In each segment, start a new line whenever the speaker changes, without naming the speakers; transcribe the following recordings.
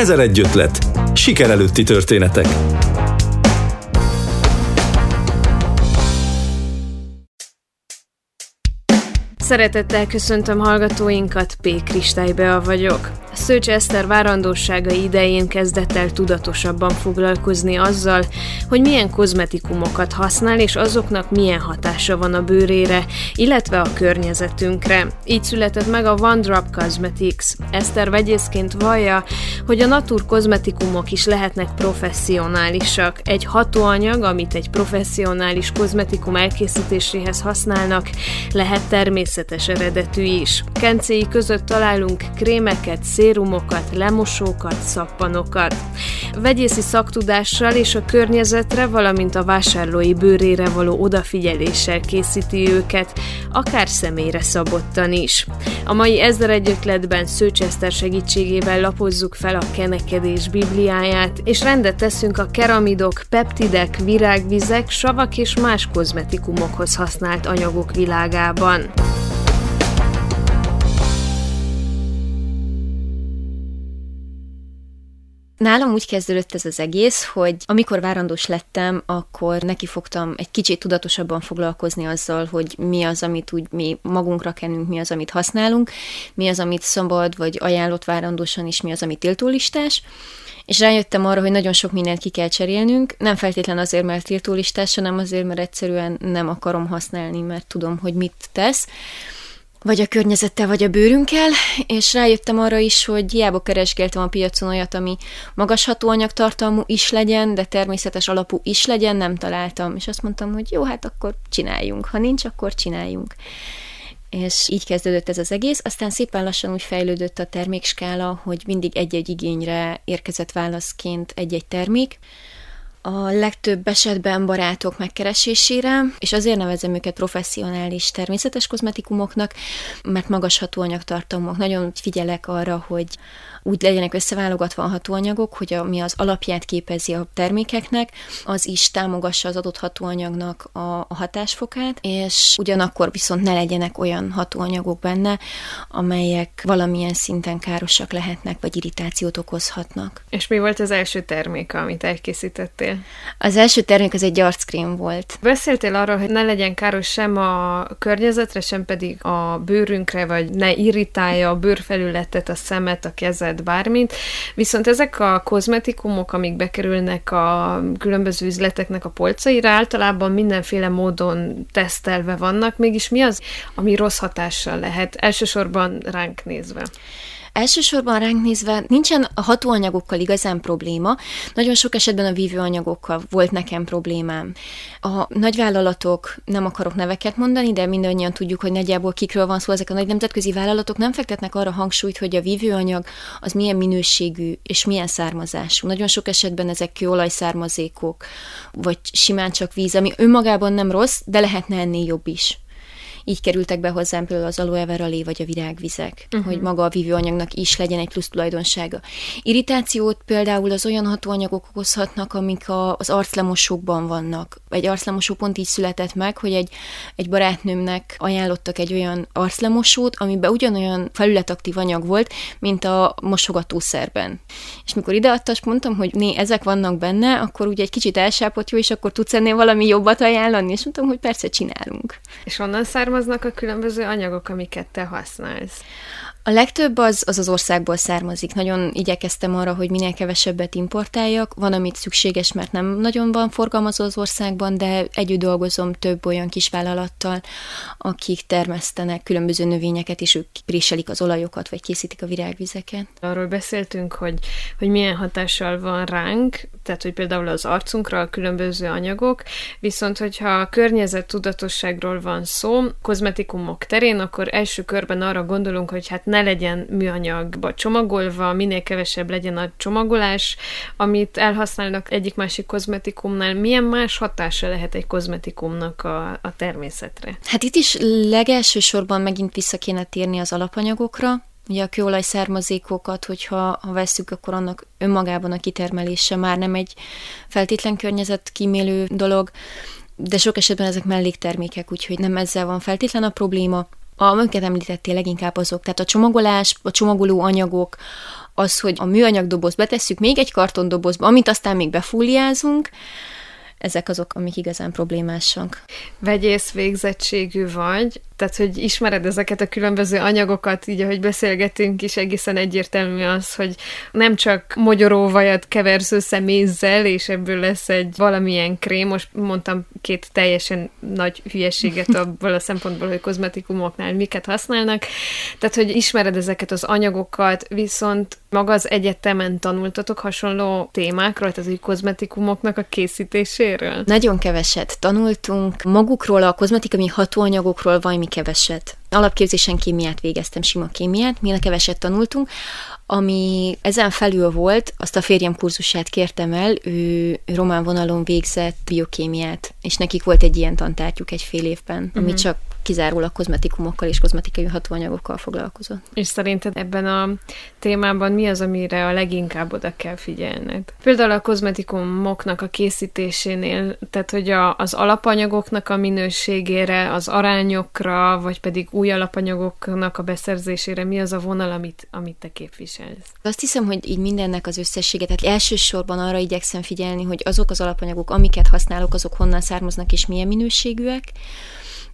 Ezer egy ötlet. Siker előtti történetek.
Szeretettel köszöntöm hallgatóinkat, P. Kristálybea vagyok. Szőcs Eszter várandósága idején kezdett el tudatosabban foglalkozni azzal, hogy milyen kozmetikumokat használ, és azoknak milyen hatása van a bőrére, illetve a környezetünkre. Így született meg a One Drop Cosmetics. Eszter vegyészként vallja, hogy a natur kozmetikumok is lehetnek professzionálisak. Egy hatóanyag, amit egy professzionális kozmetikum elkészítéséhez használnak, lehet természetes eredetű is. Kencéi között találunk krémeket, szérumokat, lemosókat, szappanokat. Vegyészi szaktudással és a környezetre, valamint a vásárlói bőrére való odafigyeléssel készíti őket, akár személyre szabottan is. A mai ezer egy ötletben Szőcs Eszter segítségével lapozzuk fel a kenekedés bibliáját, és rendet teszünk a keramidok, peptidek, virágvizek, savak és más kozmetikumokhoz használt anyagok világában.
Nálam úgy kezdődött ez az egész, hogy amikor várandós lettem, akkor neki fogtam egy kicsit tudatosabban foglalkozni azzal, hogy mi az, amit úgy mi magunkra kenünk, mi az, amit használunk, mi az, amit szabad vagy ajánlott várandósan is, mi az, amit tiltólistás. És rájöttem arra, hogy nagyon sok mindent ki kell cserélnünk, nem feltétlen azért, mert tiltólistás, hanem azért, mert egyszerűen nem akarom használni, mert tudom, hogy mit tesz vagy a környezettel, vagy a bőrünkkel, és rájöttem arra is, hogy hiába keresgéltem a piacon olyat, ami magas hatóanyagtartalmú is legyen, de természetes alapú is legyen, nem találtam. És azt mondtam, hogy jó, hát akkor csináljunk. Ha nincs, akkor csináljunk. És így kezdődött ez az egész, aztán szépen lassan úgy fejlődött a termékskála, hogy mindig egy-egy igényre érkezett válaszként egy-egy termék, a legtöbb esetben barátok megkeresésére, és azért nevezem őket professzionális természetes kozmetikumoknak, mert magas hatóanyagtartalmuk. Nagyon figyelek arra, hogy úgy legyenek összeválogatva a hatóanyagok, hogy ami az alapját képezi a termékeknek, az is támogassa az adott hatóanyagnak a, a hatásfokát, és ugyanakkor viszont ne legyenek olyan hatóanyagok benne, amelyek valamilyen szinten károsak lehetnek, vagy irritációt okozhatnak.
És mi volt az első termék, amit elkészítettél?
Az első termék az egy arckrém volt.
Beszéltél arról, hogy ne legyen káros sem a környezetre, sem pedig a bőrünkre, vagy ne irritálja a bőrfelületet, a szemet, a kezet, veszed bármit, viszont ezek a kozmetikumok, amik bekerülnek a különböző üzleteknek a polcaira, általában mindenféle módon tesztelve vannak, mégis mi az, ami rossz hatással lehet, elsősorban ránk nézve?
Elsősorban ránk nézve nincsen a hatóanyagokkal igazán probléma, nagyon sok esetben a vívőanyagokkal volt nekem problémám. A nagyvállalatok, nem akarok neveket mondani, de mindannyian tudjuk, hogy nagyjából kikről van szó, ezek a nagy nemzetközi vállalatok nem fektetnek arra hangsúlyt, hogy a vívőanyag az milyen minőségű és milyen származású. Nagyon sok esetben ezek kőolajszármazékok, vagy simán csak víz, ami önmagában nem rossz, de lehetne ennél jobb is így kerültek be hozzám például az aloe vera lé vagy a virágvizek, uh-huh. hogy maga a vívőanyagnak is legyen egy plusz tulajdonsága. Irritációt például az olyan hatóanyagok okozhatnak, amik a, az arclemosókban vannak. Egy arclemosó pont így született meg, hogy egy, egy barátnőmnek ajánlottak egy olyan arclemosót, amiben ugyanolyan felületaktív anyag volt, mint a mosogatószerben. És mikor ideadta, mondtam, hogy né, ezek vannak benne, akkor ugye egy kicsit elsápott jó, és akkor tudsz ennél valami jobbat ajánlani, és mondtam, hogy persze csinálunk.
És onnan származik származnak a különböző anyagok, amiket te használsz?
A legtöbb az, az az országból származik. Nagyon igyekeztem arra, hogy minél kevesebbet importáljak. Van, amit szükséges, mert nem nagyon van forgalmazó az országban, de együtt dolgozom több olyan kisvállalattal, akik termesztenek különböző növényeket, és ők préselik az olajokat, vagy készítik a virágvizeket.
Arról beszéltünk, hogy, hogy milyen hatással van ránk, tehát hogy például az arcunkra a különböző anyagok, viszont hogyha a környezet tudatosságról van szó, kozmetikumok terén, akkor első körben arra gondolunk, hogy hát ne legyen műanyagba csomagolva, minél kevesebb legyen a csomagolás, amit elhasználnak egyik-másik kozmetikumnál. Milyen más hatása lehet egy kozmetikumnak a, a természetre?
Hát itt is legelső sorban megint vissza kéne térni az alapanyagokra, Ugye a kőolaj származékokat, hogyha ha vesszük, akkor annak önmagában a kitermelése már nem egy feltétlen környezet kímélő dolog, de sok esetben ezek melléktermékek, úgyhogy nem ezzel van feltétlen a probléma. Amiket említettél leginkább azok, tehát a csomagolás, a csomagoló anyagok, az, hogy a műanyag doboz betesszük még egy kartondobozba, amit aztán még befúliázunk, ezek azok, amik igazán problémásak.
Vegyész végzettségű vagy, tehát, hogy ismered ezeket a különböző anyagokat, így ahogy beszélgetünk is, egészen egyértelmű az, hogy nem csak mogyoróvajat keversz össze mézzel, és ebből lesz egy valamilyen krém, most mondtam két teljesen nagy hülyeséget abból a szempontból, hogy kozmetikumoknál miket használnak, tehát, hogy ismered ezeket az anyagokat, viszont maga az egyetemen tanultatok hasonló témákról, tehát, hogy kozmetikumoknak a készítéséről?
Nagyon keveset tanultunk. Magukról, a kozmetikai hatóanyagokról valami keveset. Alapképzésen kémiát végeztem, sima kémiát, mi keveset tanultunk. Ami ezen felül volt, azt a férjem kurzusát kértem el, ő román vonalon végzett biokémiát, és nekik volt egy ilyen tantárgyuk egy fél évben, uh-huh. ami mhm. csak kizárólag kozmetikumokkal és kozmetikai hatóanyagokkal foglalkozott.
És szerinted ebben a témában mi az, amire a leginkább oda kell figyelned? Például a kozmetikumoknak a készítésénél, tehát hogy a, az alapanyagoknak a minőségére, az arányokra, vagy pedig új alapanyagoknak a beszerzésére mi az a vonal, amit, amit te képviselsz?
Azt hiszem, hogy így mindennek az összessége, tehát elsősorban arra igyekszem figyelni, hogy azok az alapanyagok, amiket használok, azok honnan származnak és milyen minőségűek,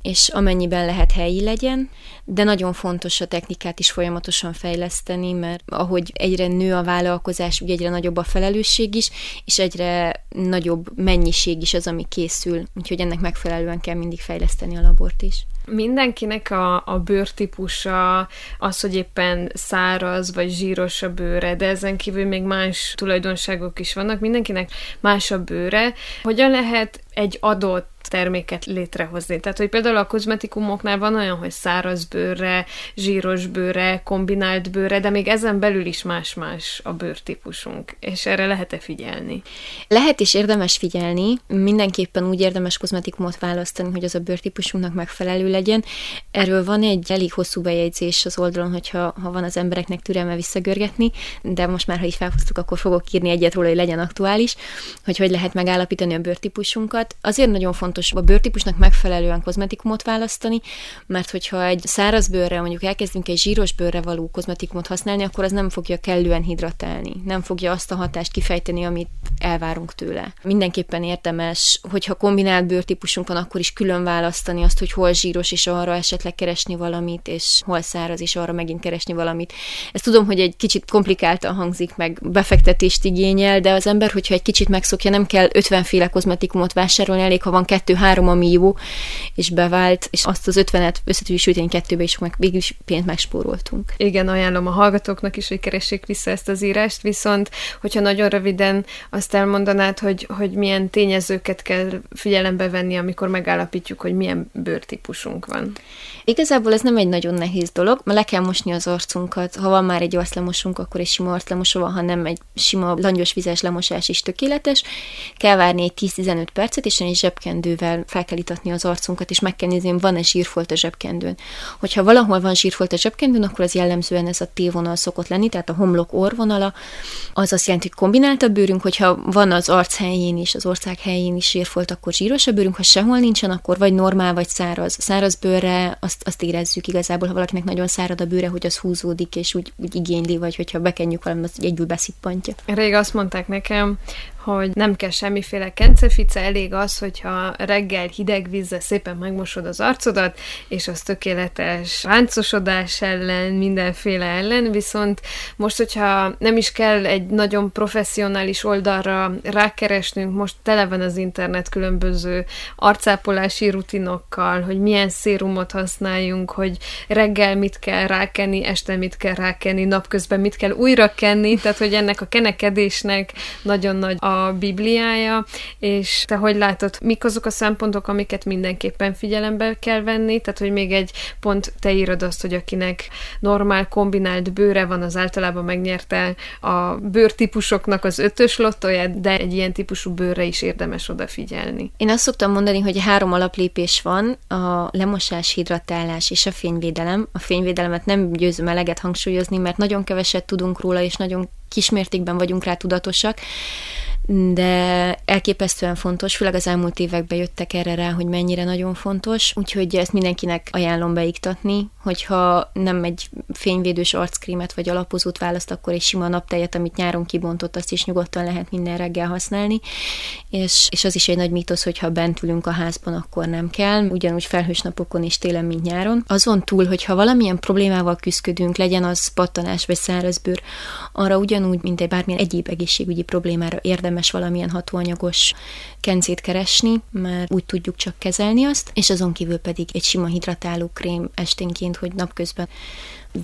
és amennyiben lehet helyi legyen, de nagyon fontos a technikát is folyamatosan fejleszteni, mert ahogy egyre nő a vállalkozás, ugye egyre nagyobb a felelősség is, és egyre nagyobb mennyiség is az, ami készül, úgyhogy ennek megfelelően kell mindig fejleszteni a labort is.
Mindenkinek a, a bőrtípusa az, hogy éppen száraz vagy zsíros a bőre, de ezen kívül még más tulajdonságok is vannak. Mindenkinek más a bőre. Hogyan lehet egy adott terméket létrehozni. Tehát, hogy például a kozmetikumoknál van olyan, hogy száraz bőrre, zsíros bőrre, kombinált bőrre, de még ezen belül is más-más a bőrtípusunk, és erre lehet-e figyelni?
Lehet és érdemes figyelni, mindenképpen úgy érdemes kozmetikumot választani, hogy az a bőrtípusunknak megfelelő legyen. Erről van egy elég hosszú bejegyzés az oldalon, hogyha ha van az embereknek türelme visszagörgetni, de most már, ha így felhoztuk, akkor fogok írni egyet róla, hogy legyen aktuális, hogy hogy lehet megállapítani a bőrtípusunkat. Azért nagyon fontos a bőrtípusnak megfelelően kozmetikumot választani, mert hogyha egy száraz bőrre, mondjuk elkezdünk egy zsíros bőrre való kozmetikumot használni, akkor az nem fogja kellően hidratálni, nem fogja azt a hatást kifejteni, amit elvárunk tőle. Mindenképpen érdemes, hogyha kombinált bőrtípusunk van, akkor is külön választani azt, hogy hol zsíros, és arra esetleg keresni valamit, és hol száraz, és arra megint keresni valamit. Ezt tudom, hogy egy kicsit komplikáltan hangzik, meg befektetést igényel, de az ember, hogyha egy kicsit megszokja, nem kell 50 féle kozmetikumot vásárolni, elég, ha van kettő-három, ami jó, és bevált, és azt az ötvenet össze tudjuk sütni kettőbe, és meg végül is pénzt megspóroltunk.
Igen, ajánlom a hallgatóknak is, hogy keressék vissza ezt az írást, viszont hogyha nagyon röviden azt elmondanád, hogy, hogy milyen tényezőket kell figyelembe venni, amikor megállapítjuk, hogy milyen bőrtípusunk van.
Igazából ez nem egy nagyon nehéz dolog, mert le kell mosni az arcunkat. Ha van már egy arclemosunk, akkor egy sima arclemosó van, ha nem egy sima langyos vizes lemosás is tökéletes. Kell várni egy 10-15 percet, és egy zsebkendővel fel kell itatni az arcunkat, és meg kell nézni, van-e zsírfolt a zsebkendőn. Hogyha valahol van zsírfolt a zsebkendőn, akkor az jellemzően ez a T-vonal szokott lenni, tehát a homlok orvonala. Az azt jelenti, hogy kombinált a bőrünk, hogyha van az arc helyén is, az ország helyén is zsírfolt, akkor zsíros a bőrünk, ha sehol nincsen, akkor vagy normál, vagy száraz. Száraz bőrre azt, azt érezzük igazából, ha valakinek nagyon szárad a bőre, hogy az húzódik, és úgy, úgy igényli, vagy hogyha bekenjük valami, az egyből beszippantja.
Rég azt mondták nekem, hogy nem kell semmiféle kencefice, elég az, hogyha reggel hideg vízzel szépen megmosod az arcodat, és az tökéletes ráncosodás ellen, mindenféle ellen, viszont most, hogyha nem is kell egy nagyon professzionális oldalra rákeresnünk, most tele van az internet különböző arcápolási rutinokkal, hogy milyen szérumot használjunk, hogy reggel mit kell rákenni, este mit kell rákenni, napközben mit kell újra kenni, tehát hogy ennek a kenekedésnek nagyon nagy a Bibliája, és te hogy látod, mik azok a szempontok, amiket mindenképpen figyelembe kell venni, tehát hogy még egy pont te írod azt, hogy akinek normál kombinált bőre van, az általában megnyerte a bőrtípusoknak az ötös lottóját, de egy ilyen típusú bőrre is érdemes odafigyelni.
Én azt szoktam mondani, hogy három alaplépés van, a lemosás, hidratálás és a fényvédelem. A fényvédelemet nem győzöm eleget hangsúlyozni, mert nagyon keveset tudunk róla, és nagyon kismértékben vagyunk rá tudatosak de elképesztően fontos, főleg az elmúlt években jöttek erre rá, hogy mennyire nagyon fontos, úgyhogy ezt mindenkinek ajánlom beiktatni, hogyha nem egy fényvédős arckrémet vagy alapozót választ, akkor egy sima naptejet, amit nyáron kibontott, azt is nyugodtan lehet minden reggel használni, és, és az is egy nagy mítosz, hogy ha bent ülünk a házban, akkor nem kell, ugyanúgy felhős napokon is télen, mint nyáron. Azon túl, hogyha valamilyen problémával küzdködünk, legyen az pattanás vagy szárazbőr, arra ugyanúgy, mint egy bármilyen egyéb egészségügyi problémára érdemes valamilyen hatóanyagos kencét keresni, mert úgy tudjuk csak kezelni azt, és azon kívül pedig egy sima hidratáló krém esténként, hogy napközben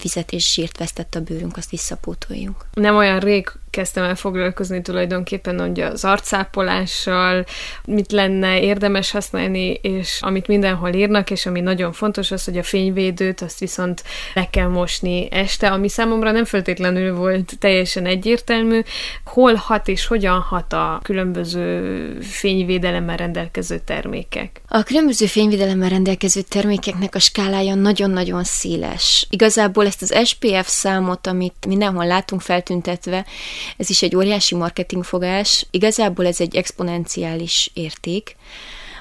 vizet és zsírt vesztett a bőrünk, azt visszapótoljuk.
Nem olyan rég kezdtem el foglalkozni tulajdonképpen ugye az arcápolással, mit lenne érdemes használni, és amit mindenhol írnak, és ami nagyon fontos az, hogy a fényvédőt azt viszont le kell mosni este, ami számomra nem feltétlenül volt teljesen egyértelmű. Hol hat és hogyan hat a különböző fényvédelemmel rendelkező termékek?
A különböző fényvédelemmel rendelkező termékeknek a skálája nagyon-nagyon széles. Igazából ezt az SPF számot, amit mindenhol látunk feltüntetve, ez is egy óriási marketingfogás. Igazából ez egy exponenciális érték.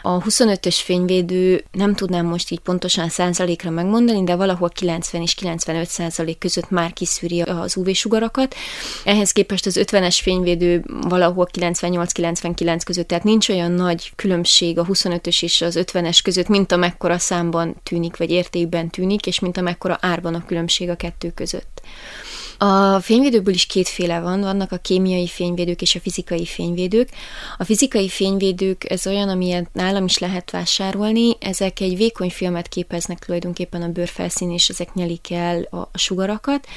A 25-ös fényvédő nem tudnám most így pontosan százalékra megmondani, de valahol 90 és 95 százalék között már kiszűri az UV-sugarakat. Ehhez képest az 50-es fényvédő valahol 98-99 között, tehát nincs olyan nagy különbség a 25-ös és az 50-es között, mint amekkora számban tűnik, vagy értékben tűnik, és mint amekkora árban a különbség a kettő között. A fényvédőből is kétféle van, vannak a kémiai fényvédők és a fizikai fényvédők. A fizikai fényvédők ez olyan, amilyet nálam is lehet vásárolni, ezek egy vékony filmet képeznek tulajdonképpen a bőrfelszín, és ezek nyelik el a sugarakat.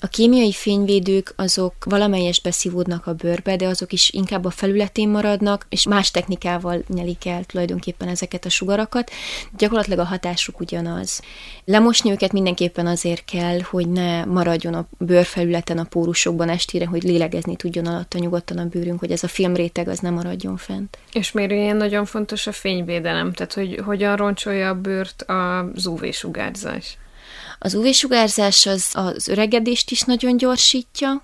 A kémiai fényvédők azok valamelyes beszívódnak a bőrbe, de azok is inkább a felületén maradnak, és más technikával nyelik el tulajdonképpen ezeket a sugarakat. Gyakorlatilag a hatásuk ugyanaz. Lemosni őket mindenképpen azért kell, hogy ne maradjon a bőrfelületen, a pórusokban estére, hogy lélegezni tudjon alatta nyugodtan a bőrünk, hogy ez a filmréteg az nem maradjon fent.
És miért ilyen nagyon fontos a fényvédelem? Tehát, hogy hogyan roncsolja a bőrt az UV-sugárzás?
Az UV-sugárzás az, az öregedést is nagyon gyorsítja,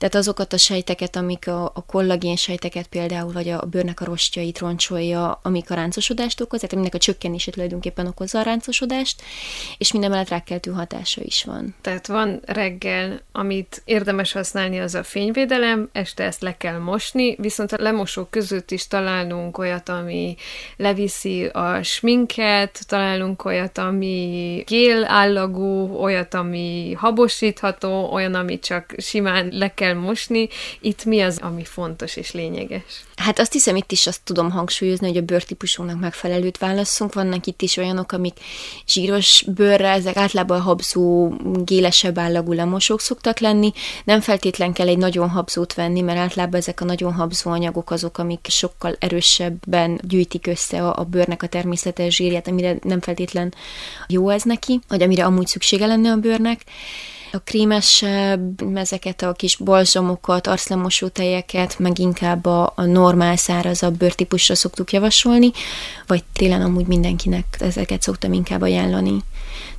tehát azokat a sejteket, amik a, a kollagén sejteket például, vagy a bőrnek a rostjait roncsolja, amik a ráncosodást okoz, tehát aminek a csökkenése tulajdonképpen okozza a ráncosodást, és minden mellett rákkeltő hatása is van.
Tehát van reggel, amit érdemes használni, az a fényvédelem, este ezt le kell mosni, viszont a lemosók között is találunk olyat, ami leviszi a sminket, találunk olyat, ami gél állagú, olyat, ami habosítható, olyan, ami csak simán le kell kell mosni. Itt mi az, ami fontos és lényeges?
Hát azt hiszem, itt is azt tudom hangsúlyozni, hogy a bőrtípusunknak megfelelőt válasszunk. Vannak itt is olyanok, amik zsíros bőrre, ezek általában habzó, gélesebb állagú lemosók szoktak lenni. Nem feltétlen kell egy nagyon habzót venni, mert általában ezek a nagyon habzó anyagok azok, amik sokkal erősebben gyűjtik össze a, a bőrnek a természetes zsírját, amire nem feltétlen jó ez neki, vagy amire amúgy szüksége lenne a bőrnek a krémesebb, ezeket a kis balzsamokat, arclemosó tejeket, meg inkább a, a normál szárazabb bőrtípusra szoktuk javasolni, vagy télen amúgy mindenkinek ezeket szoktam inkább ajánlani.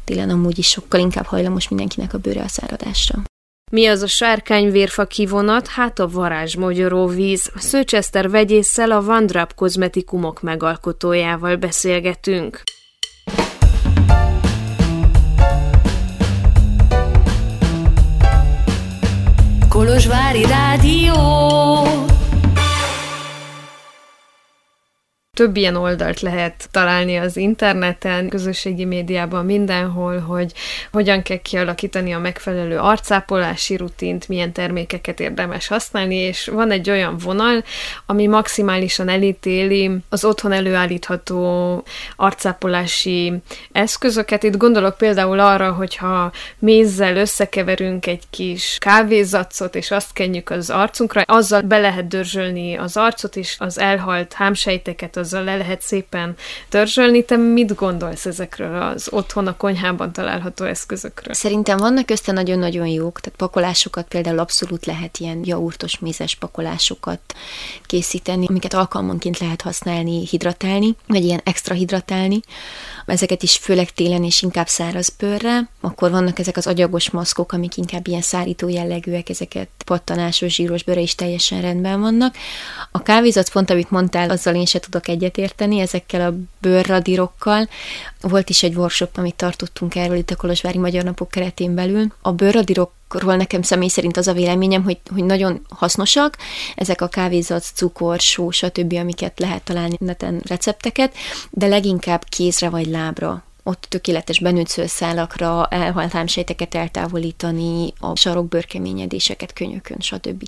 Télen amúgy is sokkal inkább hajlamos mindenkinek a bőre a száradásra.
Mi az a sárkányvérfa kivonat? Hát a varázsmogyoró víz. Szőcseszter vegyésszel a Vandrap kozmetikumok megalkotójával beszélgetünk. Kolozsvári Rádió több ilyen oldalt lehet találni az interneten, közösségi médiában, mindenhol, hogy hogyan kell kialakítani a megfelelő arcápolási rutint, milyen termékeket érdemes használni, és van egy olyan vonal, ami maximálisan elítéli az otthon előállítható arcápolási eszközöket. Itt gondolok például arra, hogyha mézzel összekeverünk egy kis kávézacot, és azt kenjük az arcunkra, azzal be lehet dörzsölni az arcot, és az elhalt hámsejteket, azzal le lehet szépen törzsölni. Te mit gondolsz ezekről az otthon a konyhában található eszközökről?
Szerintem vannak közte nagyon-nagyon jók, tehát pakolásokat például abszolút lehet ilyen jaurtos mézes pakolásokat készíteni, amiket alkalmanként lehet használni, hidratálni, vagy ilyen extra hidratálni. Ezeket is főleg télen és inkább száraz bőrre. Akkor vannak ezek az agyagos maszkok, amik inkább ilyen szárító jellegűek, ezeket pattanásos, zsíros bőre is teljesen rendben vannak. A kávézat pont, amit mondtál, azzal én se tudok egyetérteni, ezekkel a bőrradírokkal. Volt is egy workshop, amit tartottunk erről itt a Kolozsvári Magyar Napok keretén belül. A bőrradírok ról nekem személy szerint az a véleményem, hogy, hogy nagyon hasznosak, ezek a kávézat, cukor, só, stb., amiket lehet találni neten recepteket, de leginkább kézre vagy lábra ott tökéletes benőtt szőszálakra, elhalt hámsejteket eltávolítani, a sarokbőrkeményedéseket, könyökön, stb.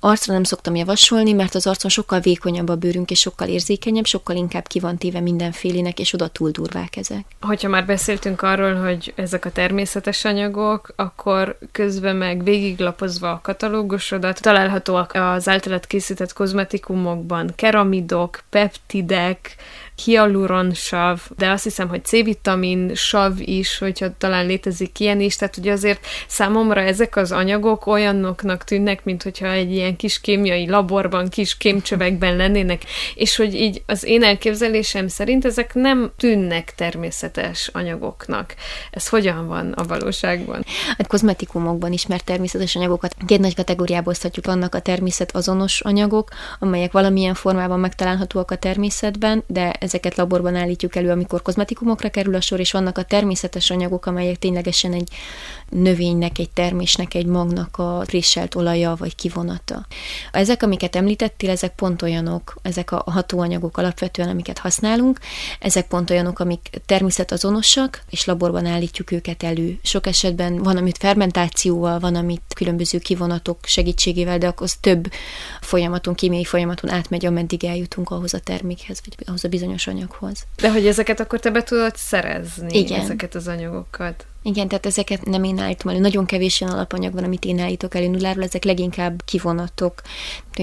Arcra nem szoktam javasolni, mert az arcon sokkal vékonyabb a bőrünk, és sokkal érzékenyebb, sokkal inkább ki van téve mindenfélének, és oda túl durvák ezek.
Hogyha már beszéltünk arról, hogy ezek a természetes anyagok, akkor közben meg végiglapozva a katalógusodat találhatóak az általad készített kozmetikumokban keramidok, peptidek, hialuronsav, de azt hiszem, hogy C-vitamin sav is, hogyha talán létezik ilyen is, tehát ugye azért számomra ezek az anyagok olyanoknak tűnnek, mint hogyha egy ilyen kis kémiai laborban, kis kémcsövekben lennének, és hogy így az én elképzelésem szerint ezek nem tűnnek természetes anyagoknak. Ez hogyan van a valóságban?
A kozmetikumokban ismert természetes anyagokat két nagy kategóriába oszthatjuk. Vannak a természet azonos anyagok, amelyek valamilyen formában megtalálhatóak a természetben, de ezeket laborban állítjuk elő, amikor kozmetikumokra kerül a sor, és vannak a természetes anyagok, amelyek ténylegesen egy növénynek, egy termésnek, egy magnak a préselt olaja vagy kivonata. Ezek, amiket említettél, ezek pont olyanok, ezek a hatóanyagok alapvetően, amiket használunk, ezek pont olyanok, amik természetazonosak, és laborban állítjuk őket elő. Sok esetben van, amit fermentációval, van, amit különböző kivonatok segítségével, de akkor az több folyamaton, kémiai folyamaton átmegy, ameddig eljutunk ahhoz a termékhez, vagy ahhoz a bizonyos anyaghoz.
De hogy ezeket akkor te be tudod szerezni, Igen. ezeket az anyagokat?
Igen, tehát ezeket nem én állítom elő. Nagyon kevés olyan alapanyag van, amit én állítok elő nulláról, ezek leginkább kivonatok,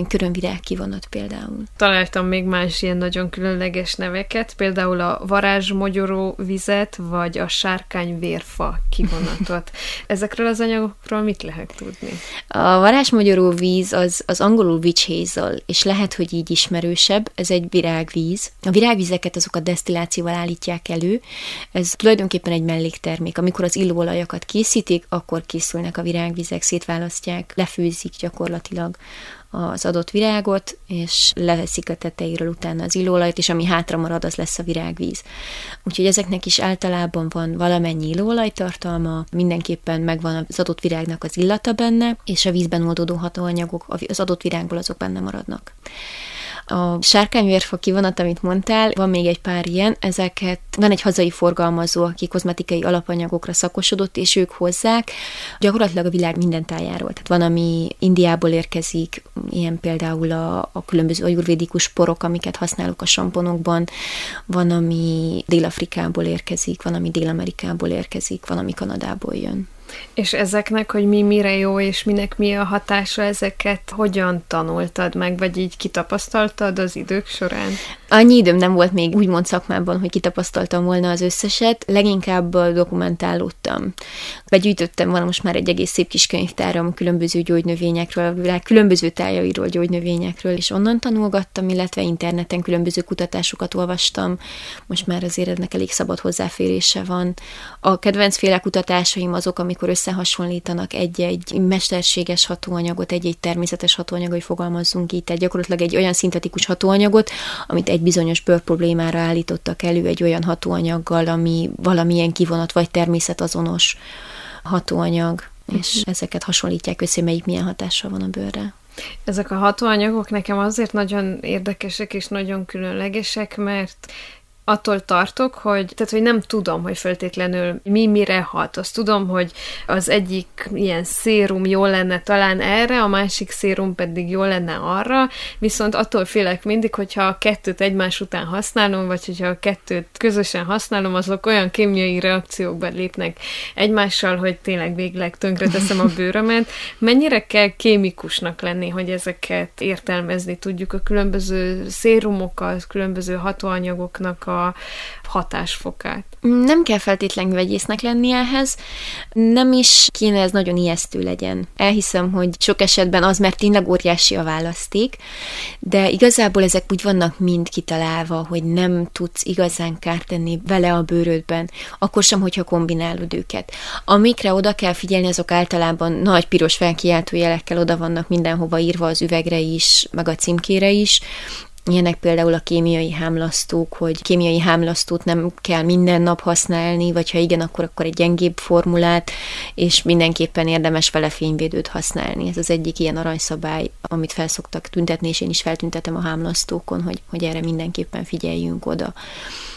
körönvirág kivonat például.
Találtam még más ilyen nagyon különleges neveket, például a varázsmogyoró vizet, vagy a sárkány vérfa kivonatot. Ezekről az anyagokról mit lehet tudni?
A varázsmogyoró víz az, az angolul witch hazel, és lehet, hogy így ismerősebb. Ez egy virágvíz. A virágvízeket azok a desztillációval állítják elő. Ez tulajdonképpen egy melléktermék. Amikor az illóolajakat készítik, akkor készülnek a virágvizek, szétválasztják, lefőzik gyakorlatilag az adott virágot, és leveszik a tetejéről utána az illóolajat, és ami hátra marad, az lesz a virágvíz. Úgyhogy ezeknek is általában van valamennyi illóolajtartalma, mindenképpen megvan az adott virágnak az illata benne, és a vízben oldódó hatóanyagok az adott virágból azok benne maradnak. A sárkányvérfa kivonat, amit mondtál, van még egy pár ilyen, ezeket van egy hazai forgalmazó, aki kozmetikai alapanyagokra szakosodott, és ők hozzák gyakorlatilag a világ minden tájáról. Tehát van, ami Indiából érkezik, ilyen például a, a különböző ajurvédikus porok, amiket használok a samponokban, van, ami Dél-Afrikából érkezik, van, ami Dél-Amerikából érkezik, van, ami Kanadából jön.
És ezeknek, hogy mi mire jó, és minek mi a hatása, ezeket hogyan tanultad meg, vagy így kitapasztaltad az idők során?
Annyi időm nem volt még úgymond szakmában, hogy kitapasztaltam volna az összeset, leginkább dokumentálódtam. Begyűjtöttem volna most már egy egész szép kis könyvtáram különböző gyógynövényekről, a világ különböző tájairól, gyógynövényekről, és onnan tanulgattam, illetve interneten különböző kutatásokat olvastam. Most már azért ennek elég szabad hozzáférése van. A kedvencféle kutatásaim azok, amikor összehasonlítanak egy-egy mesterséges hatóanyagot, egy-egy természetes hatóanyagot, hogy fogalmazzunk így, tehát gyakorlatilag egy olyan szintetikus hatóanyagot, amit egy bizonyos bőr problémára állítottak elő egy olyan hatóanyaggal, ami valamilyen kivonat vagy természetazonos hatóanyag, és uh-huh. ezeket hasonlítják össze, melyik milyen hatással van a bőrre.
Ezek a hatóanyagok nekem azért nagyon érdekesek és nagyon különlegesek, mert attól tartok, hogy, tehát, hogy nem tudom, hogy feltétlenül mi mire hat. Azt tudom, hogy az egyik ilyen szérum jó lenne talán erre, a másik szérum pedig jó lenne arra, viszont attól félek mindig, hogyha a kettőt egymás után használom, vagy hogyha a kettőt közösen használom, azok olyan kémiai reakciókba lépnek egymással, hogy tényleg végleg tönkreteszem a bőrömet. Mennyire kell kémikusnak lenni, hogy ezeket értelmezni tudjuk, a különböző szérumokat, különböző hatóanyagoknak a hatásfokát?
Nem kell feltétlenül vegyésznek lenni ehhez, nem is kéne ez nagyon ijesztő legyen. Elhiszem, hogy sok esetben az, mert tényleg óriási a választék, de igazából ezek úgy vannak mind kitalálva, hogy nem tudsz igazán kárt tenni vele a bőrödben, akkor sem, hogyha kombinálod őket. Amikre oda kell figyelni, azok általában nagy piros felkiáltó jelekkel oda vannak mindenhova írva az üvegre is, meg a címkére is, Ilyenek például a kémiai hámlasztók, hogy kémiai hámlasztót nem kell minden nap használni, vagy ha igen, akkor akkor egy gyengébb formulát, és mindenképpen érdemes vele fényvédőt használni. Ez az egyik ilyen aranyszabály, amit felszoktak tüntetni, és én is feltüntetem a hámlasztókon, hogy, hogy erre mindenképpen figyeljünk oda.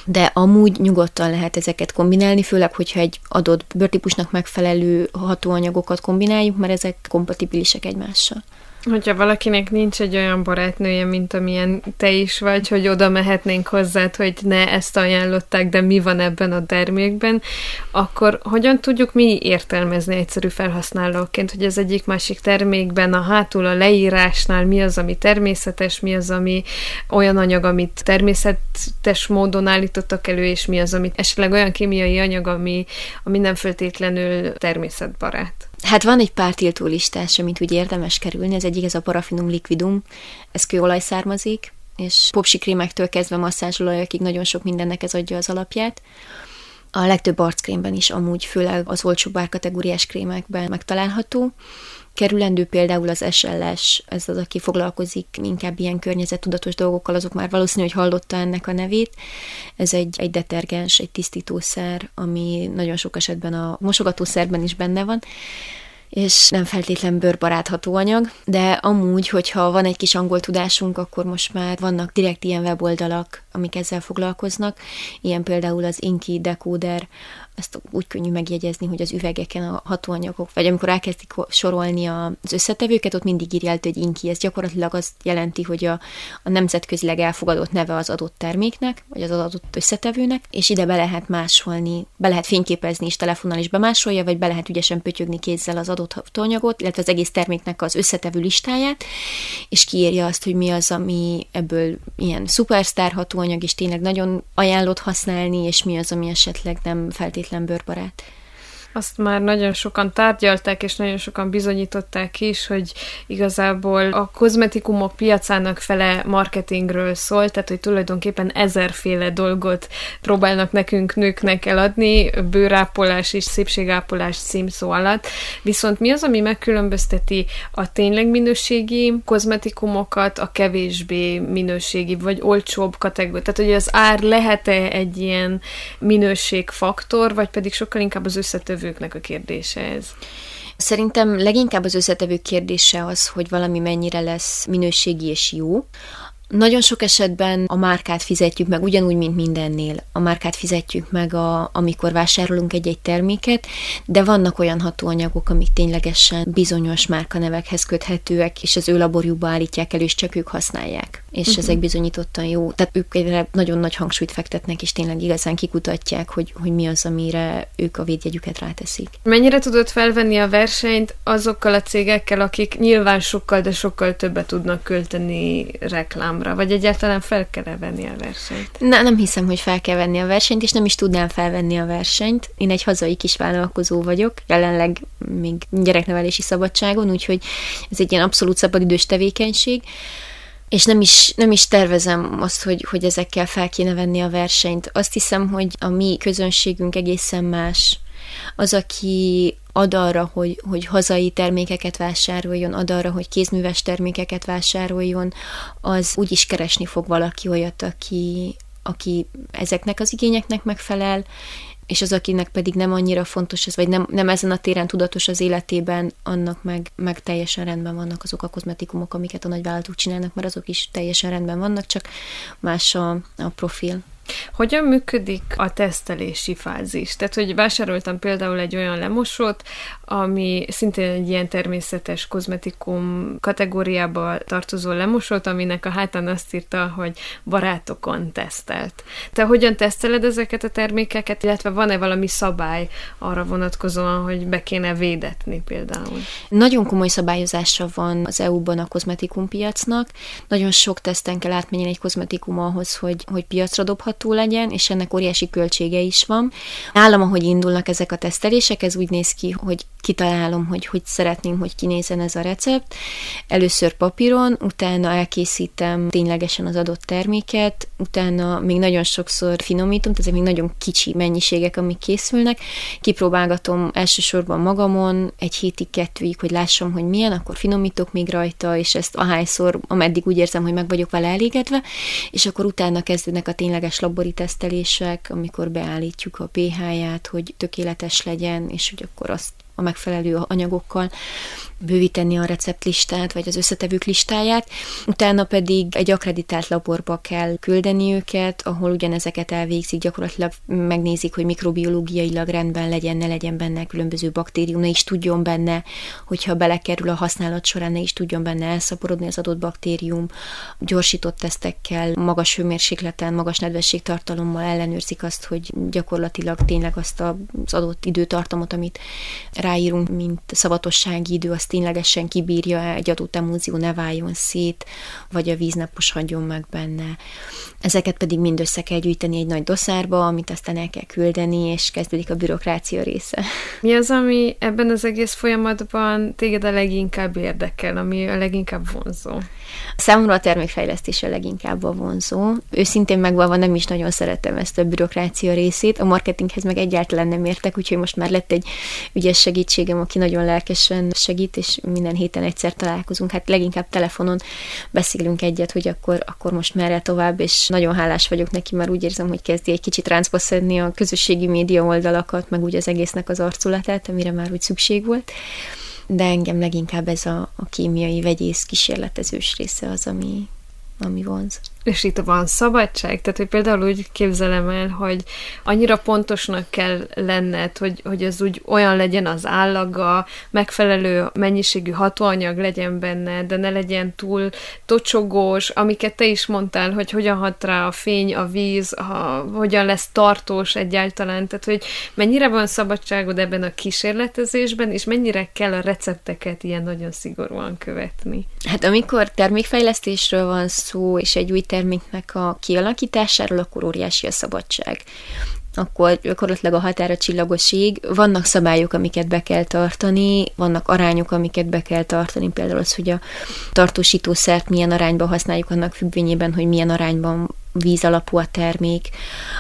De amúgy nyugodtan lehet ezeket kombinálni, főleg, hogyha egy adott bőrtípusnak megfelelő hatóanyagokat kombináljuk, mert ezek kompatibilisek egymással.
Hogyha valakinek nincs egy olyan barátnője, mint amilyen te is vagy, hogy oda mehetnénk hozzád, hogy ne ezt ajánlották, de mi van ebben a termékben, akkor hogyan tudjuk mi értelmezni egyszerű felhasználóként, hogy az egyik másik termékben a hátul a leírásnál mi az, ami természetes, mi az, ami olyan anyag, amit természetes módon állítottak elő, és mi az, amit esetleg olyan kémiai anyag, ami, ami nem feltétlenül természetbarát.
Hát van egy pár tiltó listás, amit úgy érdemes kerülni. Ez egyik, ez a parafinum liquidum, ez kőolaj származik, és popsi krémektől kezdve masszázsolajokig nagyon sok mindennek ez adja az alapját. A legtöbb arckrémben is amúgy, főleg az olcsó bárkategóriás krémekben megtalálható. Kerülendő például az SLS, ez az, aki foglalkozik inkább ilyen környezettudatos dolgokkal, azok már valószínű, hogy hallotta ennek a nevét. Ez egy, egy detergens, egy tisztítószer, ami nagyon sok esetben a mosogatószerben is benne van és nem feltétlen bőrbarát hatóanyag, de amúgy, hogyha van egy kis angol tudásunk, akkor most már vannak direkt ilyen weboldalak, amik ezzel foglalkoznak, ilyen például az Inki Decoder, ezt úgy könnyű megjegyezni, hogy az üvegeken a hatóanyagok, vagy amikor elkezdik sorolni az összetevőket, ott mindig írja hogy inki. Ez gyakorlatilag azt jelenti, hogy a, a nemzetközileg elfogadott neve az adott terméknek, vagy az adott összetevőnek, és ide be lehet másolni, be lehet fényképezni és telefonnal is bemásolja, vagy be lehet ügyesen pötyögni kézzel az adott hatóanyagot, illetve az egész terméknek az összetevő listáját, és kiírja azt, hogy mi az, ami ebből ilyen szupersztár hatóanyag, és tényleg nagyon ajánlott használni, és mi az, ami esetleg nem feltétlenül feltétlen bőrbarát.
Azt már nagyon sokan tárgyalták, és nagyon sokan bizonyították is, hogy igazából a kozmetikumok piacának fele marketingről szól, tehát hogy tulajdonképpen ezerféle dolgot próbálnak nekünk nőknek eladni, bőrápolás és szépségápolás címszó alatt. Viszont mi az, ami megkülönbözteti a tényleg minőségi kozmetikumokat a kevésbé minőségi, vagy olcsóbb kategóriát? Tehát, hogy az ár lehet-e egy ilyen minőségfaktor, vagy pedig sokkal inkább az összetevő összetevőknek a kérdése ez?
Szerintem leginkább az összetevők kérdése az, hogy valami mennyire lesz minőségi és jó. Nagyon sok esetben a márkát fizetjük meg, ugyanúgy, mint mindennél. A márkát fizetjük meg, a, amikor vásárolunk egy-egy terméket, de vannak olyan hatóanyagok, amik ténylegesen bizonyos márkanevekhez köthetőek, és az ő laborjukba állítják elő, és csak ők használják és uh-huh. ezek bizonyítottan jó. Tehát ők egyre nagyon nagy hangsúlyt fektetnek, és tényleg igazán kikutatják, hogy, hogy mi az, amire ők a védjegyüket ráteszik.
Mennyire tudod felvenni a versenyt azokkal a cégekkel, akik nyilván sokkal, de sokkal többet tudnak költeni reklámra, vagy egyáltalán fel kell venni a versenyt?
Na, nem hiszem, hogy fel kell venni a versenyt, és nem is tudnám felvenni a versenyt. Én egy hazai kis vállalkozó vagyok, jelenleg még gyereknevelési szabadságon, úgyhogy ez egy ilyen abszolút szabadidős tevékenység és nem is, nem is tervezem azt, hogy, hogy ezekkel fel kéne venni a versenyt. Azt hiszem, hogy a mi közönségünk egészen más. Az, aki ad arra, hogy, hogy hazai termékeket vásároljon, ad arra, hogy kézműves termékeket vásároljon, az úgy is keresni fog valaki olyat, aki, aki ezeknek az igényeknek megfelel, és az, akinek pedig nem annyira fontos ez, vagy nem, nem ezen a téren tudatos az életében, annak meg, meg teljesen rendben vannak azok a kozmetikumok, amiket a nagyvállalatok csinálnak, mert azok is teljesen rendben vannak, csak más a, a profil.
Hogyan működik a tesztelési fázis? Tehát, hogy vásároltam például egy olyan lemosót, ami szintén egy ilyen természetes kozmetikum kategóriába tartozó lemosót, aminek a hátán azt írta, hogy barátokon tesztelt. Te hogyan teszteled ezeket a termékeket, illetve van-e valami szabály arra vonatkozóan, hogy be kéne védetni például?
Nagyon komoly szabályozása van az EU-ban a kozmetikum piacnak. Nagyon sok teszten kell átmenjen egy kozmetikum ahhoz, hogy, hogy piacra dobható legyen, és ennek óriási költsége is van. Nálam, ahogy indulnak ezek a tesztelések, ez úgy néz ki, hogy kitalálom, hogy hogy szeretném, hogy kinézen ez a recept. Először papíron, utána elkészítem ténylegesen az adott terméket, utána még nagyon sokszor finomítom, tehát még nagyon kicsi mennyiségek, amik készülnek. Kipróbálgatom elsősorban magamon egy hétig, kettőig, hogy lássam, hogy milyen, akkor finomítok még rajta, és ezt ahányszor, ameddig úgy érzem, hogy meg vagyok vele elégedve, és akkor utána kezdődnek a tényleges labori tesztelések, amikor beállítjuk a pH-ját, hogy tökéletes legyen, és hogy akkor azt a megfelelő anyagokkal bővíteni a receptlistát, vagy az összetevők listáját, utána pedig egy akreditált laborba kell küldeni őket, ahol ugyanezeket elvégzik, gyakorlatilag megnézik, hogy mikrobiológiailag rendben legyen, ne legyen benne különböző baktérium, ne is tudjon benne, hogyha belekerül a használat során, ne is tudjon benne elszaporodni az adott baktérium. Gyorsított tesztekkel, magas hőmérsékleten, magas nedvességtartalommal ellenőrzik azt, hogy gyakorlatilag tényleg azt az adott időtartamot, amit ráírunk, mint szavatossági idő, azt ténylegesen kibírja egy adott emulzió, ne váljon szét, vagy a víz ne posadjon meg benne. Ezeket pedig mind össze kell gyűjteni egy nagy doszárba, amit aztán el kell küldeni, és kezdődik a bürokrácia része.
Mi az, ami ebben az egész folyamatban téged a leginkább érdekel, ami a leginkább vonzó?
Számomra a termékfejlesztés a leginkább a vonzó. Őszintén megvalva nem is nagyon szeretem ezt a bürokrácia részét, a marketinghez meg egyáltalán nem értek, úgyhogy most már lett egy ügyes segítségem, aki nagyon lelkesen segít, és minden héten egyszer találkozunk. Hát leginkább telefonon beszélünk egyet, hogy akkor, akkor most merre tovább, és nagyon hálás vagyok neki, mert úgy érzem, hogy kezdi egy kicsit ráncba szedni a közösségi média oldalakat, meg úgy az egésznek az arculatát, amire már úgy szükség volt de engem leginkább ez a, a kémiai vegyész kísérletezős része az, ami, ami vonz.
És itt van szabadság? Tehát, hogy például úgy képzelem el, hogy annyira pontosnak kell lenned, hogy, hogy ez úgy olyan legyen az állaga, megfelelő mennyiségű hatóanyag legyen benne, de ne legyen túl tocsogós, amiket te is mondtál, hogy hogyan hat rá a fény, a víz, ha, hogyan lesz tartós egyáltalán, tehát, hogy mennyire van szabadságod ebben a kísérletezésben, és mennyire kell a recepteket ilyen nagyon szigorúan követni?
Hát amikor termékfejlesztésről van szó, és egy új terméknek a kialakításáról, akkor óriási a szabadság akkor gyakorlatilag a határa csillagosig. Vannak szabályok, amiket be kell tartani, vannak arányok, amiket be kell tartani, például az, hogy a tartósítószert milyen arányban használjuk annak függvényében, hogy milyen arányban víz alapú a termék,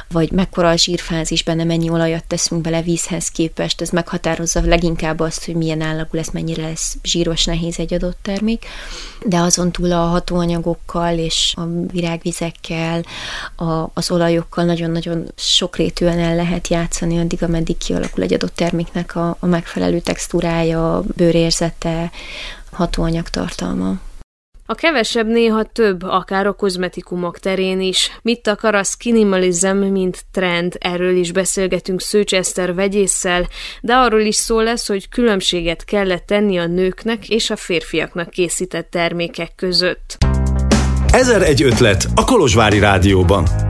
vagy mekkora a zsírfázis benne, mennyi olajat teszünk bele vízhez képest, ez meghatározza leginkább azt, hogy milyen állagú lesz, mennyire lesz zsíros, nehéz egy adott termék, de azon túl a hatóanyagokkal és a virágvizekkel, a, az olajokkal nagyon-nagyon sokrétűen el lehet játszani addig, ameddig kialakul egy adott terméknek a, a megfelelő textúrája, bőrérzete, hatóanyag tartalma.
A kevesebb néha több, akár a kozmetikumok terén is. Mit akar a skinimalizm, mint trend? Erről is beszélgetünk Szőcs Eszter vegyésszel, de arról is szó lesz, hogy különbséget kellett tenni a nőknek és a férfiaknak készített termékek között.
Ezer egy ötlet a Kolozsvári Rádióban.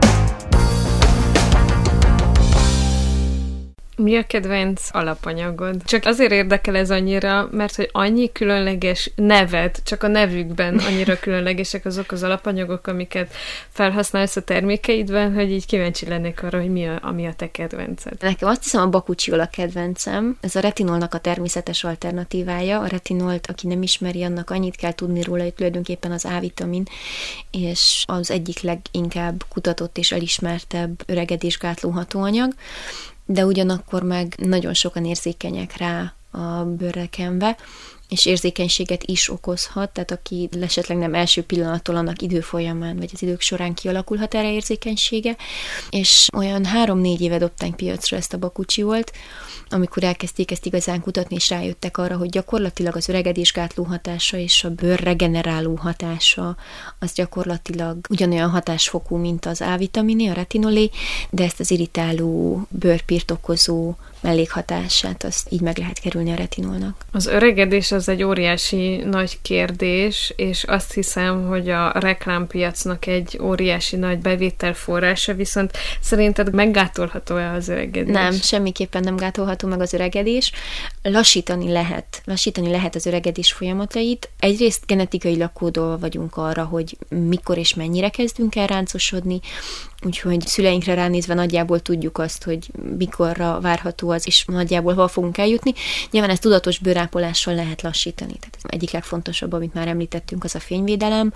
Mi a kedvenc alapanyagod? Csak azért érdekel ez annyira, mert hogy annyi különleges neved, csak a nevükben annyira különlegesek azok az alapanyagok, amiket felhasználsz a termékeidben, hogy így kíváncsi lennék arra, hogy mi a, ami a te kedvenced.
Nekem azt hiszem a bakucsiol a kedvencem. Ez a retinolnak a természetes alternatívája. A retinolt, aki nem ismeri, annak annyit kell tudni róla, hogy tulajdonképpen az A-vitamin, és az egyik leginkább kutatott és elismertebb öregedésgátló hatóanyag de ugyanakkor meg nagyon sokan érzékenyek rá a bőrre kenve, és érzékenységet is okozhat, tehát aki esetleg nem első pillanattól annak idő folyamán, vagy az idők során kialakulhat erre érzékenysége, és olyan három-négy éve dobták piacra ezt a bakucsivolt, amikor elkezdték ezt igazán kutatni, és rájöttek arra, hogy gyakorlatilag az öregedésgátló hatása és a bőr regeneráló hatása az gyakorlatilag ugyanolyan hatásfokú, mint az A-vitaminé, a retinolé, de ezt az irritáló, bőrpírt mellékhatását, azt így meg lehet kerülni a retinolnak.
Az öregedés az egy óriási nagy kérdés, és azt hiszem, hogy a reklámpiacnak egy óriási nagy bevételforrása, viszont szerinted meggátolható-e az öregedés?
Nem, semmiképpen nem gátolható meg az öregedés. Lassítani lehet. Lassítani lehet az öregedés folyamatait. Egyrészt genetikai lakódól vagyunk arra, hogy mikor és mennyire kezdünk el ráncosodni, Úgyhogy szüleinkre ránézve nagyjából tudjuk azt, hogy mikorra várható az, és nagyjából hol fogunk eljutni. Nyilván ezt tudatos bőrápolással lehet lassítani. Tehát egyik legfontosabb, amit már említettünk, az a fényvédelem.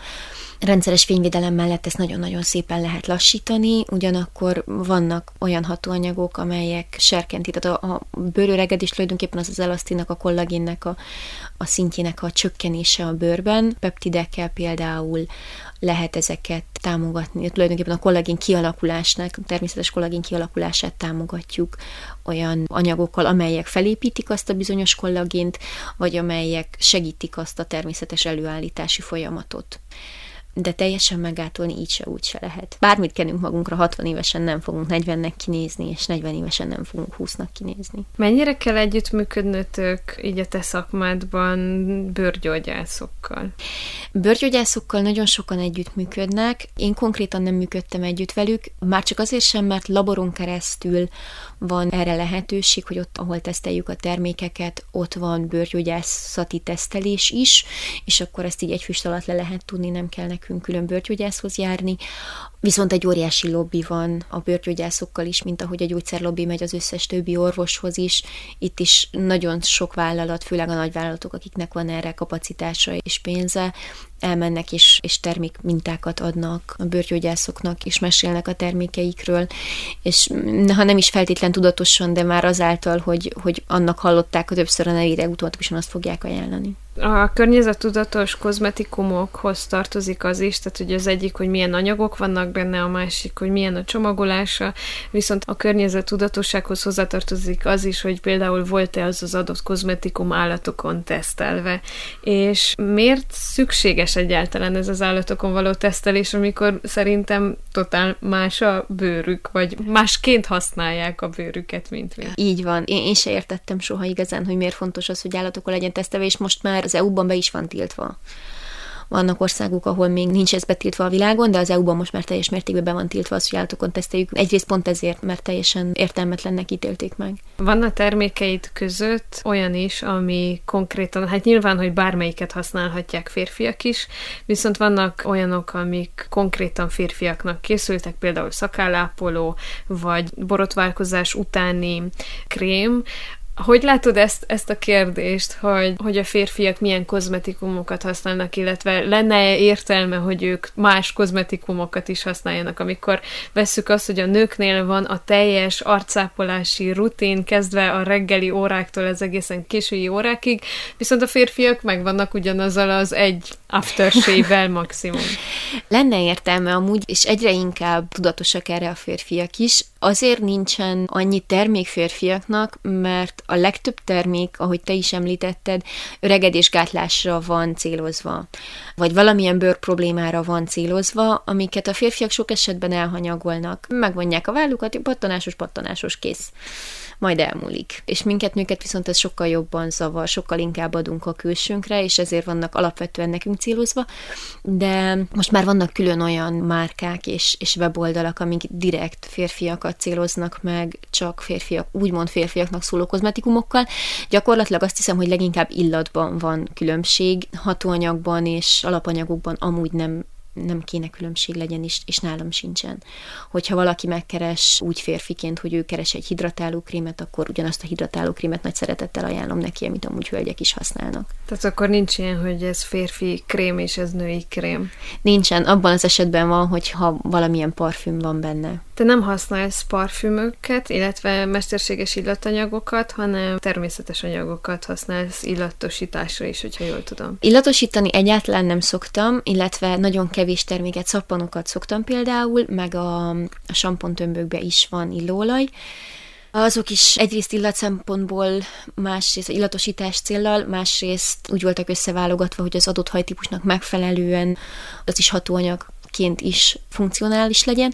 Rendszeres fényvédelem mellett ezt nagyon-nagyon szépen lehet lassítani, ugyanakkor vannak olyan hatóanyagok, amelyek serkentik, tehát a, a bőröregedés tulajdonképpen az az elasztinnak, a kollagénnek a, a szintjének a csökkenése a bőrben. Peptidekkel például lehet ezeket támogatni. Tulajdonképpen a kollagén kialakulásnak, természetes kollagén kialakulását támogatjuk olyan anyagokkal, amelyek felépítik azt a bizonyos kollagént, vagy amelyek segítik azt a természetes előállítási folyamatot de teljesen megátolni így se úgy se lehet. Bármit kenünk magunkra, 60 évesen nem fogunk 40-nek kinézni, és 40 évesen nem fogunk 20-nak kinézni.
Mennyire kell együttműködnötök így a te szakmádban bőrgyógyászokkal?
Bőrgyógyászokkal nagyon sokan együttműködnek. Én konkrétan nem működtem együtt velük, már csak azért sem, mert laboron keresztül van erre lehetőség, hogy ott, ahol teszteljük a termékeket, ott van bőrgyógyászati tesztelés is, és akkor ezt így egy füst alatt le lehet tudni, nem kell nekünk külön bőrgyógyászhoz járni. Viszont egy óriási lobby van a bőrgyógyászokkal is, mint ahogy a gyógyszerlobby megy az összes többi orvoshoz is. Itt is nagyon sok vállalat, főleg a nagyvállalatok, akiknek van erre kapacitása és pénze, elmennek és, és termék mintákat adnak a bőrgyógyászoknak, és mesélnek a termékeikről, és ha nem is feltétlen tudatosan, de már azáltal, hogy, hogy annak hallották a többször a nevére, automatikusan azt fogják ajánlani.
A környezettudatos kozmetikumokhoz tartozik az is, tehát hogy az egyik, hogy milyen anyagok vannak benne, a másik, hogy milyen a csomagolása, viszont a környezettudatossághoz hozzátartozik az is, hogy például volt-e az az adott kozmetikum állatokon tesztelve, és miért szükséges egyáltalán ez az állatokon való tesztelés, amikor szerintem totál más a bőrük, vagy másként használják a bőrüket, mint mi.
Így van. Én, én se értettem soha igazán, hogy miért fontos az, hogy állatokon legyen tesztelve, és most már az EU-ban be is van tiltva. Vannak országok, ahol még nincs ez betiltva a világon, de az EU-ban most már teljes mértékben be van tiltva az, hogy állatokon teszteljük. Egyrészt pont ezért, mert teljesen értelmetlennek ítélték meg.
Van a termékeid között olyan is, ami konkrétan, hát nyilván, hogy bármelyiket használhatják férfiak is, viszont vannak olyanok, amik konkrétan férfiaknak készültek, például szakállápoló, vagy borotválkozás utáni krém, hogy látod ezt, ezt a kérdést, hogy, hogy a férfiak milyen kozmetikumokat használnak, illetve lenne értelme, hogy ők más kozmetikumokat is használjanak, amikor vesszük azt, hogy a nőknél van a teljes arcápolási rutin, kezdve a reggeli óráktól az egészen késői órákig, viszont a férfiak megvannak ugyanazzal az egy aftershave maximum.
Lenne értelme amúgy, és egyre inkább tudatosak erre a férfiak is. Azért nincsen annyi termék férfiaknak, mert a legtöbb termék, ahogy te is említetted, öregedésgátlásra van célozva, vagy valamilyen bőr problémára van célozva, amiket a férfiak sok esetben elhanyagolnak. Megvonják a vállukat, pattanásos, pattanásos, kész majd elmúlik. És minket nőket viszont ez sokkal jobban zavar, sokkal inkább adunk a külsőnkre, és ezért vannak alapvetően nekünk célozva, de most már vannak külön olyan márkák és, és weboldalak, amik direkt férfiakat céloznak meg, csak férfiak, úgymond férfiaknak szóló kozmetikumokkal. Gyakorlatilag azt hiszem, hogy leginkább illatban van különbség, hatóanyagban és alapanyagokban amúgy nem nem kéne különbség legyen, és, és nálam sincsen. Hogyha valaki megkeres úgy férfiként, hogy ő keres egy hidratáló krémet, akkor ugyanazt a hidratáló krémet nagy szeretettel ajánlom neki, amit amúgy hölgyek is használnak.
Tehát akkor nincs ilyen, hogy ez férfi krém és ez női krém?
Nincsen. Abban az esetben van, hogyha valamilyen parfüm van benne
Te nem használsz parfümöket, illetve mesterséges illatanyagokat, hanem természetes anyagokat használsz illatosításra is, hogyha jól tudom.
Illatosítani egyáltalán nem szoktam, illetve nagyon kevés terméket, szappanokat szoktam például, meg a, a sampontömbökbe is van illóolaj, azok is egyrészt illat szempontból, másrészt illatosítás céllal, másrészt úgy voltak összeválogatva, hogy az adott hajtípusnak megfelelően az is hatóanyagként is funkcionális legyen.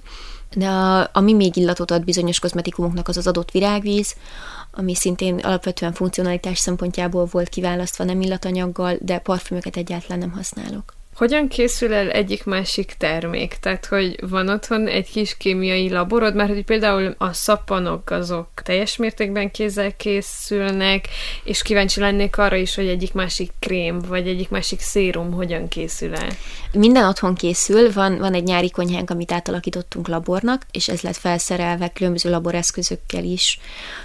De a, ami még illatot ad bizonyos kozmetikumoknak, az az adott virágvíz, ami szintén alapvetően funkcionalitás szempontjából volt kiválasztva nem illatanyaggal, de parfümöket egyáltalán nem használok.
Hogyan készül el egyik-másik termék? Tehát, hogy van otthon egy kis kémiai laborod, mert hogy például a szappanok azok teljes mértékben kézzel készülnek, és kíváncsi lennék arra is, hogy egyik-másik krém, vagy egyik-másik szérum hogyan készül el.
Minden otthon készül, van, van egy nyári konyhánk, amit átalakítottunk labornak, és ez lett felszerelve különböző laboreszközökkel is.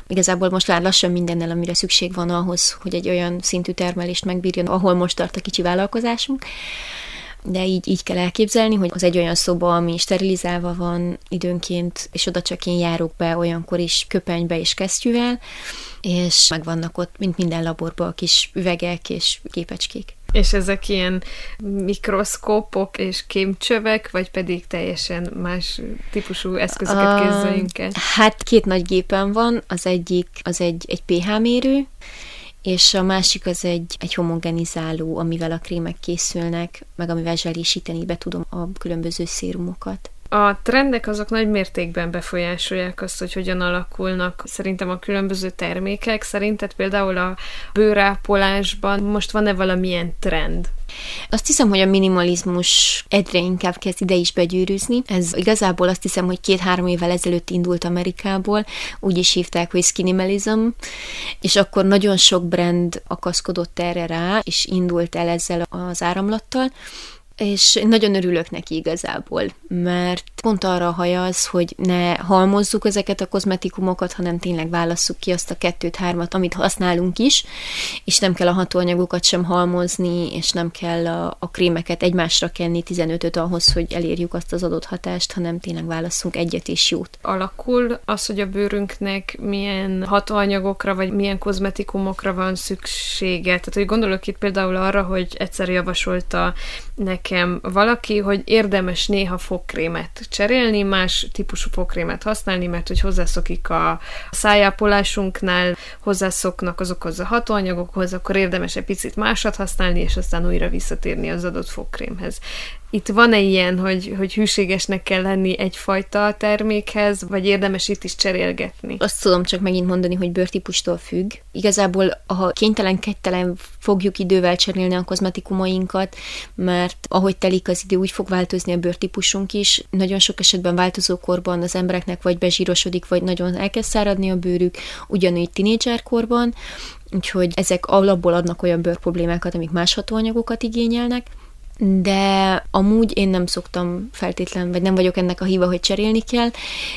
Igazából most már lassan mindennel, amire szükség van ahhoz, hogy egy olyan szintű termelést megbírjon, ahol most tart a kicsi vállalkozásunk de így, így kell elképzelni, hogy az egy olyan szoba, ami sterilizálva van időnként, és oda csak én járok be olyankor is köpenybe és kesztyűvel, és megvannak ott, mint minden laborban, a kis üvegek és képecskék.
És ezek ilyen mikroszkópok és kémcsövek, vagy pedig teljesen más típusú eszközöket képzeljünk el?
Hát két nagy gépen van, az egyik az egy, egy pH mérő, és a másik az egy, egy homogenizáló, amivel a krémek készülnek, meg amivel zselésíteni be tudom a különböző szérumokat.
A trendek azok nagy mértékben befolyásolják azt, hogy hogyan alakulnak szerintem a különböző termékek. Szerinted például a bőrápolásban most van-e valamilyen trend?
Azt hiszem, hogy a minimalizmus egyre inkább kezd ide is begyűrűzni. Ez igazából azt hiszem, hogy két-három évvel ezelőtt indult Amerikából, úgy is hívták, hogy skinimalism, és akkor nagyon sok brand akaszkodott erre rá, és indult el ezzel az áramlattal, és nagyon örülök neki igazából, mert pont arra hajaz, hogy ne halmozzuk ezeket a kozmetikumokat, hanem tényleg válasszuk ki azt a kettőt-hármat, amit használunk is, és nem kell a hatóanyagokat sem halmozni, és nem kell a, a krémeket egymásra kenni 15-öt ahhoz, hogy elérjük azt az adott hatást, hanem tényleg válasszunk egyet és jót.
Alakul az, hogy a bőrünknek milyen hatóanyagokra, vagy milyen kozmetikumokra van szüksége. Tehát, hogy gondolok itt például arra, hogy egyszer javasolta nekem valaki, hogy érdemes néha fogkrémet cserélni, más típusú fogkrémet használni, mert hogy hozzászokik a szájápolásunknál, hozzászoknak azokhoz a hatóanyagokhoz, akkor érdemes egy picit másat használni, és aztán újra visszatérni az adott fogkrémhez. Itt van-e ilyen, hogy, hogy hűségesnek kell lenni egyfajta termékhez, vagy érdemes itt is cserélgetni?
Azt tudom csak megint mondani, hogy bőrtípustól függ. Igazából, ha kénytelen, kettelen fogjuk idővel cserélni a kozmetikumainkat, mert ahogy telik az idő, úgy fog változni a bőrtípusunk is. Nagyon sok esetben változó korban az embereknek vagy bezsírosodik, vagy nagyon elkezd száradni a bőrük, ugyanúgy tinédzserkorban, úgyhogy ezek alapból adnak olyan bőrproblémákat, amik más hatóanyagokat igényelnek de amúgy én nem szoktam feltétlen, vagy nem vagyok ennek a híva, hogy cserélni kell.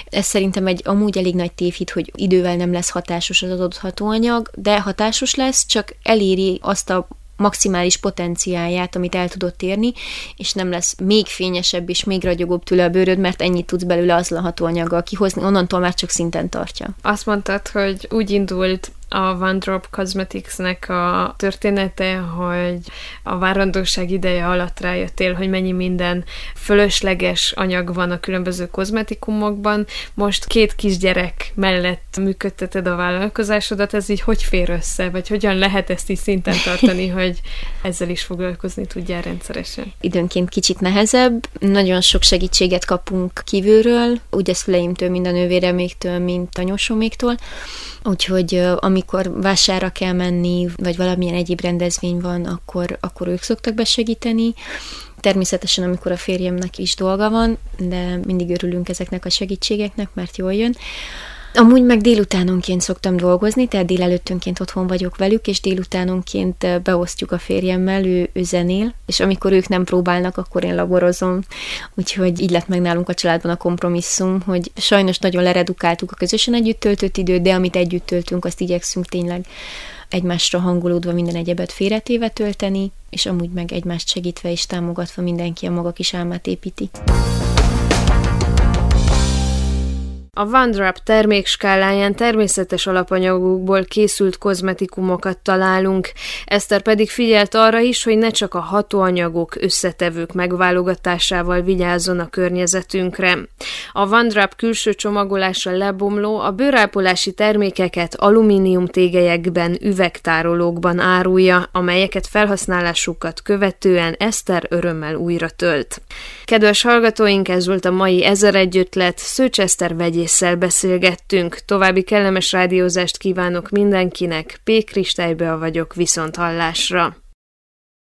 Ez szerintem egy amúgy elég nagy tévhit, hogy idővel nem lesz hatásos az adott hatóanyag, de hatásos lesz, csak eléri azt a maximális potenciáját, amit el tudott érni, és nem lesz még fényesebb és még ragyogóbb tőle a bőröd, mert ennyit tudsz belőle azzal a hatóanyaggal kihozni, onnantól már csak szinten tartja.
Azt mondtad, hogy úgy indult a One Drop Cosmetics-nek a története, hogy a várandóság ideje alatt rájöttél, hogy mennyi minden fölösleges anyag van a különböző kozmetikumokban. Most két kisgyerek mellett működteted a vállalkozásodat, ez így hogy fér össze, vagy hogyan lehet ezt is szinten tartani, hogy ezzel is foglalkozni tudjál rendszeresen?
Időnként kicsit nehezebb, nagyon sok segítséget kapunk kívülről, úgy a szüleimtől, mind a nővéreméktől, mind tanyosoméktól, úgyhogy amikor vására kell menni, vagy valamilyen egyéb rendezvény van, akkor, akkor ők szoktak besegíteni. Természetesen, amikor a férjemnek is dolga van, de mindig örülünk ezeknek a segítségeknek, mert jól jön. Amúgy meg délutánonként szoktam dolgozni, tehát délelőttönként otthon vagyok velük, és délutánonként beosztjuk a férjemmel, ő, ő zenél, és amikor ők nem próbálnak, akkor én laborozom. Úgyhogy így lett meg nálunk a családban a kompromisszum, hogy sajnos nagyon leredukáltuk a közösen együtt töltött időt, de amit együtt töltünk, azt igyekszünk tényleg egymásra hangolódva minden egyebet félretéve tölteni, és amúgy meg egymást segítve és támogatva mindenki a maga kis álmát építi.
A Vandrop termékskáláján természetes alapanyagokból készült kozmetikumokat találunk, Eszter pedig figyelt arra is, hogy ne csak a hatóanyagok, összetevők megválogatásával vigyázzon a környezetünkre. A Vandrop külső csomagolása lebomló, a bőrápolási termékeket alumínium tégelyekben, üvegtárolókban árulja, amelyeket felhasználásukat követően Eszter örömmel újra tölt. Kedves hallgatóink, ez volt a mai Ezer egy ötlet, Szőcs Eszter vegyésszel beszélgettünk. További kellemes rádiózást kívánok mindenkinek, P. Kristálybe vagyok, viszont hallásra.